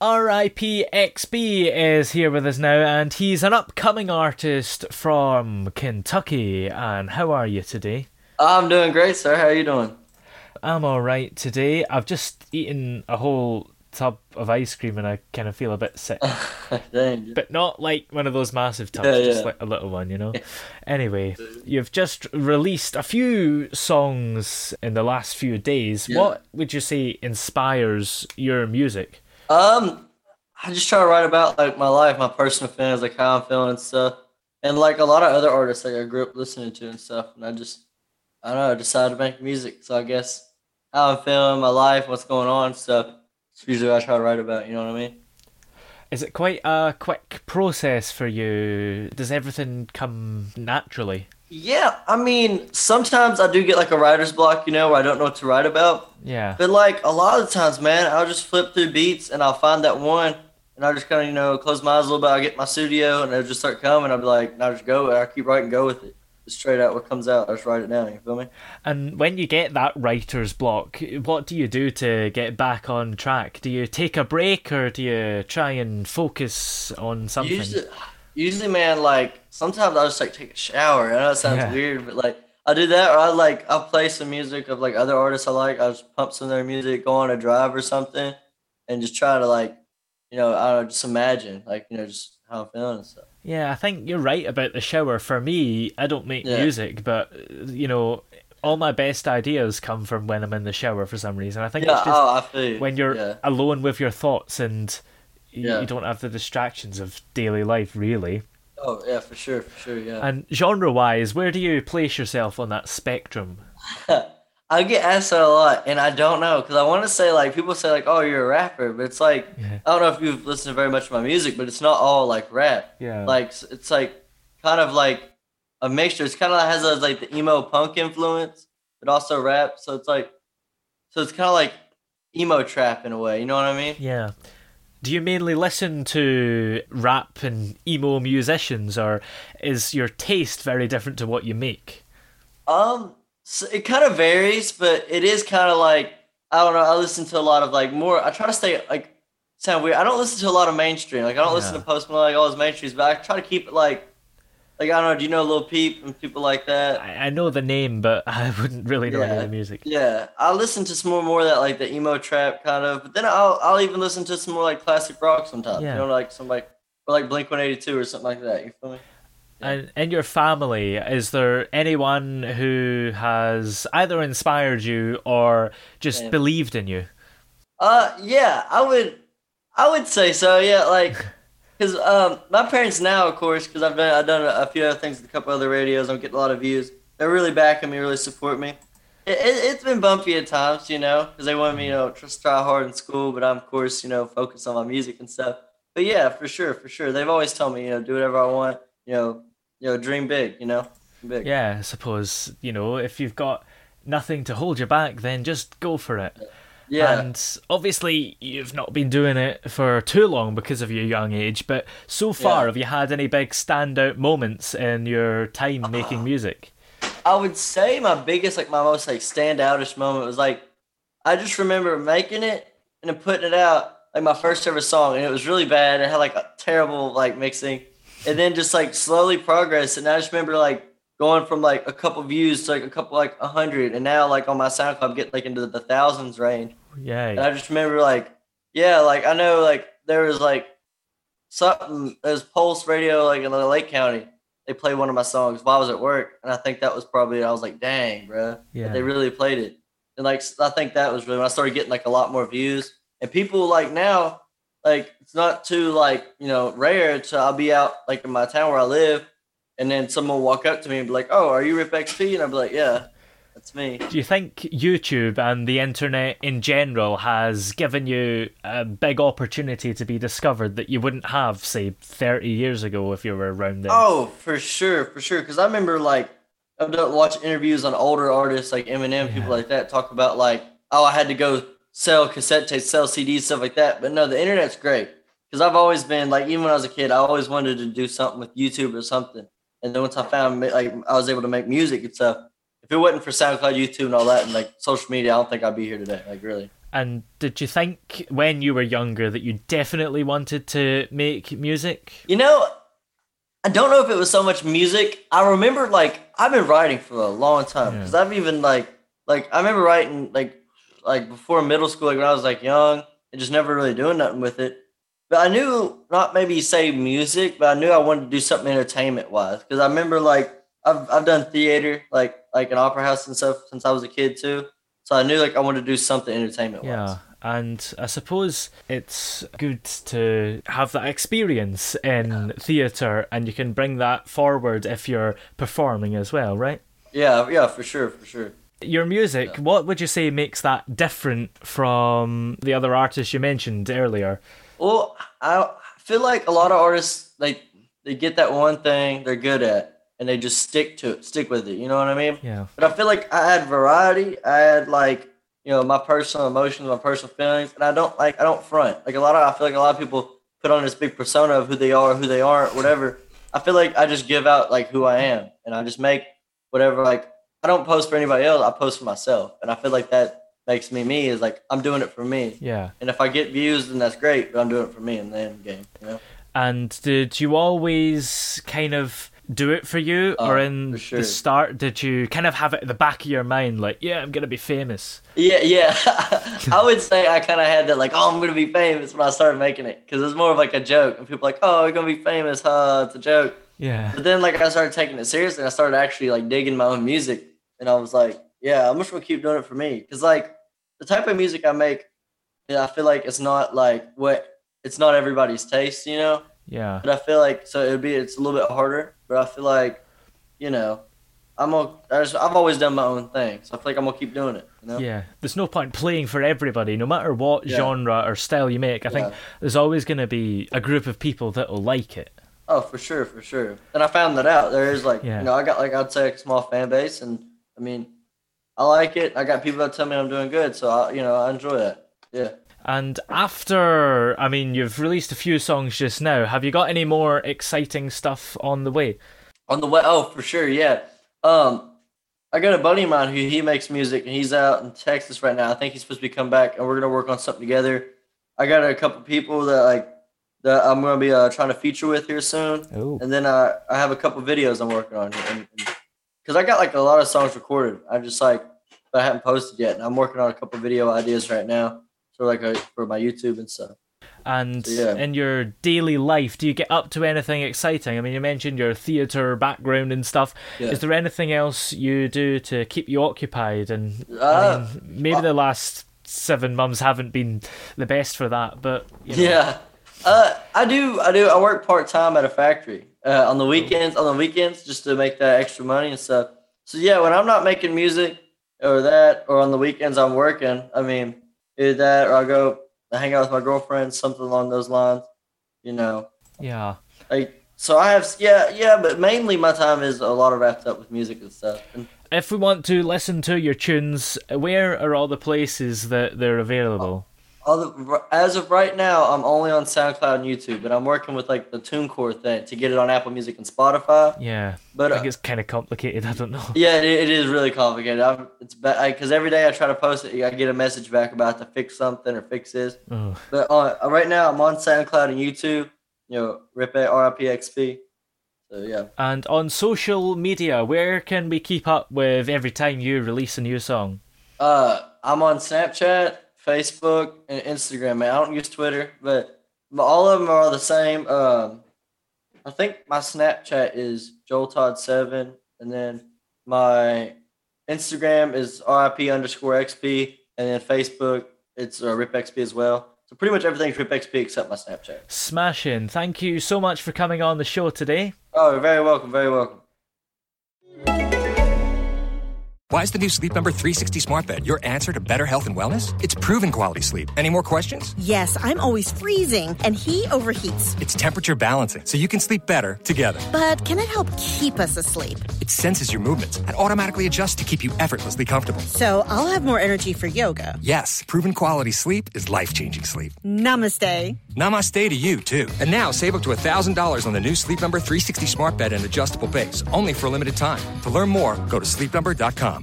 RIPXP is here with us now, and he's an upcoming artist from Kentucky. And how are you today? I'm doing great, sir. How are you doing? I'm all right today. I've just eaten a whole tub of ice cream, and I kind of feel a bit sick. But not like one of those massive tubs, Yeah, just like a little one, you know. anyway, you've just released a few songs in the last few days. Yeah. What would you say inspires your music? Um, I just try to write about like my life, my personal feelings, like how I'm feeling and stuff, and like a lot of other artists like I grew up listening to and stuff. And I just, I don't know, I decided to make music. So I guess how I'm feeling, my life, what's going on, stuff. It's usually what I try to write about. You know what I mean? Is it quite a quick process for you? Does everything come naturally? Yeah, I mean, sometimes I do get like a writer's block, you know, where I don't know what to write about. Yeah. But like a lot of the times, man, I'll just flip through beats and I'll find that one, and I'll just kind of you know close my eyes a little bit. I'll get my studio and it'll just start coming. I'll be like, now just go. And I keep writing, go with it. Just straight out what comes out. I just write it down. You feel me? And when you get that writer's block, what do you do to get back on track? Do you take a break or do you try and focus on something? Usually, usually, man, like sometimes I'll just like take a shower. I know it sounds Yeah. weird, but like I do that, or I like I'll play some music of like other artists I like. I'll just pump some of their music, go on a drive or something, and just try to like, you know, I don't know, just imagine like you know just how I'm feeling and stuff. Yeah, I think you're right about the shower. For me, I don't make Yeah. music, but you know, all my best ideas come from when I'm in the shower for some reason. I think Yeah, it's just oh, I feel you. when you're yeah. alone with your thoughts and Yeah. you don't have the distractions of daily life, really. Oh yeah, for sure, for sure, yeah. And genre-wise, where do you place yourself on that spectrum? I get asked that a lot, and I don't know because I want to say like people say like, "Oh, you're a rapper," but it's like Yeah. I don't know if you've listened to very much of my music, but it's not all like rap. Yeah. Like it's like kind of like a mixture. It's kind of has a, like the emo punk influence, but also rap. So it's like, so it's kind of like emo trap in a way. You know what I mean? Yeah. Do you mainly listen to rap and emo musicians, or is your taste very different to what you make? Um, so it kind of varies, but it is kind of like I don't know. I listen to a lot of like more. I try to stay like sound weird. I don't listen to a lot of mainstream. Like I don't listen to Post Malone, like all those mainstreams, but I try to keep it like like I don't know. Do you know Lil Peep and people like that? I, I know the name, but I wouldn't really know any of the music. Yeah, I listen to some more more of that like the emo trap kind of, but then I'll I'll even listen to some more like classic rock sometimes. Yeah. You know, like some like or like Blink One Eighty Two or something like that. You feel me? And in your family, is there anyone who has either inspired you or just Yeah. believed in you? Uh, yeah, I would, I would say so. Yeah, like, cause um, my parents now, of course, cause I've done, I've done a, few other things with a couple other radios. I'm getting a lot of views. They're really backing me, really support me. It, it, it's been bumpy at times, you know, cause they want me, you know, just try hard in school, but I'm, of course, you know, focused on my music and stuff. But yeah, for sure, for sure, they've always told me, you know, do whatever I want, you know, you know, dream big, you know, Dream big. Yeah, I suppose, you know, if you've got nothing to hold you back, then just go for it. yeah. And obviously, you've not been doing it for too long because of your young age, but so far, Yeah. have you had any big standout moments in your time ah. making music? I would say my biggest, like my most like standoutish moment was like I just remember making it and then putting it out like my first ever song, and it was really bad. It had like a terrible like mixing, and then just like slowly progress. And I just remember like going from like a couple views to like a couple like a hundred, and now like on my SoundCloud, I'm getting like into the thousands range. Yeah. And. I just remember like, yeah, like I know like there was like something there's Pulse Radio like in the Lake County. They played one of my songs while I was at work, and I think that was probably I was like, dang, bro, Yeah. they really played it. And like I think that was really when I started getting like a lot more views, and people like now, like it's not too like you know rare to I'll be out like in my town where I live, and then someone will walk up to me and be like, oh, are you Rip XP? And I'll be like, yeah, that's me. Do you think YouTube and the internet in general has given you a big opportunity to be discovered that you wouldn't have, say, 30 years ago if you were around then? Oh, for sure, for sure. Because I remember like I've done interviews on older artists like Eminem, people like that, talk about like, oh, I had to go sell cassette tapes, sell CDs, stuff like that. But no, the internet's great because I've always been like, even when I was a kid, I always wanted to do something with YouTube or something. And then once I found like I was able to make music and stuff, if it wasn't for SoundCloud, YouTube, and all that, and like social media, I don't think I'd be here today. Like really. And did you think when you were younger that you definitely wanted to make music? You know, I don't know if it was so much music. I remember like I've been writing for a long time because I've even like like I remember writing like like before middle school, like when I was like young, and just never really doing nothing with it. But I knew not maybe say music, but I knew I wanted to do something entertainment wise because I remember like I've I've done theater like like an opera house and stuff since I was a kid too. So I knew like I wanted to do something entertainment wise. Yeah. And I suppose it's good to have that experience in theatre and you can bring that forward if you're performing as well, right? Yeah, yeah, for sure, for sure. Your music, what would you say makes that different from the other artists you mentioned earlier? Well, I feel like a lot of artists like they get that one thing they're good at and they just stick to it, stick with it. You know what I mean? Yeah. But I feel like I had variety. I had like you know my personal emotions, my personal feelings, and I don't like I don't front. Like a lot of I feel like a lot of people put on this big persona of who they are, who they aren't, whatever. I feel like I just give out like who I am, and I just make whatever. Like I don't post for anybody else. I post for myself, and I feel like that makes me me. Is like I'm doing it for me. Yeah. And if I get views, then that's great. But I'm doing it for me in the end game. You know. And did you always kind of do it for you, Oh, or in sure. the start did you kind of have it at the back of your mind, like, yeah, I'm gonna be famous? Yeah, yeah. I would say I kind of had that, like, oh, I'm gonna be famous when I started making it, because it was more of like a joke, and people like, oh, you're gonna be famous, huh? It's a joke. Yeah. But then, like, I started taking it seriously, and I started actually like digging my own music, and I was like, yeah, I'm just gonna keep doing it for me, because like the type of music I make, yeah, I feel like it's not like what it's not everybody's taste, you know. Yeah. But I feel like so it'd be it's a little bit harder, but I feel like, you know, I'm a, I just, I've always done my own thing, so I feel like I'm gonna keep doing it. You know? Yeah, there's no point playing for everybody, no matter what Yeah. genre or style you make. I think there's always going to be a group of people that'll like it. Oh, for sure, for sure. And I found that out. There is like, Yeah. you know, I got like I'd say a small fan base, and I mean, I like it. I got people that tell me I'm doing good, so I, you know, I enjoy that. Yeah. And after, I mean, you've released a few songs just now. Have you got any more exciting stuff on the way? On the way, oh, for sure, yeah. Um, I got a buddy of mine who he makes music, and he's out in Texas right now. I think he's supposed to be coming back, and we're gonna work on something together. I got a couple people that like that I'm gonna be uh, trying to feature with here soon. Oh, And then uh, I have a couple videos I'm working on here. Because I got like a lot of songs recorded. I'm just like, but I haven't posted yet. And I'm working on a couple video ideas right now. So like uh for my YouTube and stuff. and Yeah. in your daily life, do you get up to anything exciting? I mean, you mentioned your theatre background and stuff. Yeah. Is there anything else you do to keep you occupied? And I Uh, mean, maybe the last seven months haven't been the best for that, but you know. Yeah. Uh, I do. I do. I work part time at a factory uh, on the weekends. On the weekends, just to make that extra money and stuff. So yeah, when I'm not making music or that, or on the weekends I'm working. I mean, either that or I go hang out with my girlfriend, something along those lines. You know, yeah. like so I have yeah yeah, but mainly my time is a lot of wrapped up with music and stuff. And If we want to listen to your tunes, where are all the places that they're available? As of right now, I'm only on SoundCloud and YouTube, but I'm working with like the TuneCore thing to get it on Apple Music and Spotify. Yeah, But I uh, it's kind of complicated. I don't know. Yeah, it, it is really complicated. I'm, it's because every day I try to post it, I get a message back about to fix something or fix this. Oh. But uh, right now, I'm on SoundCloud and YouTube. You know, Rip RIPXP. So yeah, And on social media, where can we keep up with every time you release a new song? uh, I'm on Snapchat, Facebook, and Instagram. Man, I don't use Twitter, but, but all of them are the same. Um, I think my Snapchat is Joel Todd seven, and then my Instagram is RIP underscore XP, and then Facebook it's uh, Rip XP as well. So pretty much everything's Rip XP except my Snapchat. Smashing. Thank you so much for coming on the show today. Oh, you're very welcome, very welcome. Why is the new Sleep Number 360 smart bed your answer to better health and wellness? It's proven quality sleep. Any more questions? Yes, I'm always freezing, and he overheats. It's temperature balancing, so you can sleep better together. But can it help keep us asleep? It senses your movements and automatically adjusts to keep you effortlessly comfortable. So I'll have more energy for yoga. Yes, proven quality sleep is life changing sleep. Namaste. Namaste to you, too. And now save up to $1,000 on the new Sleep Number 360 smart bed and adjustable base, only for a limited time. To learn more, go to sleepnumber.com.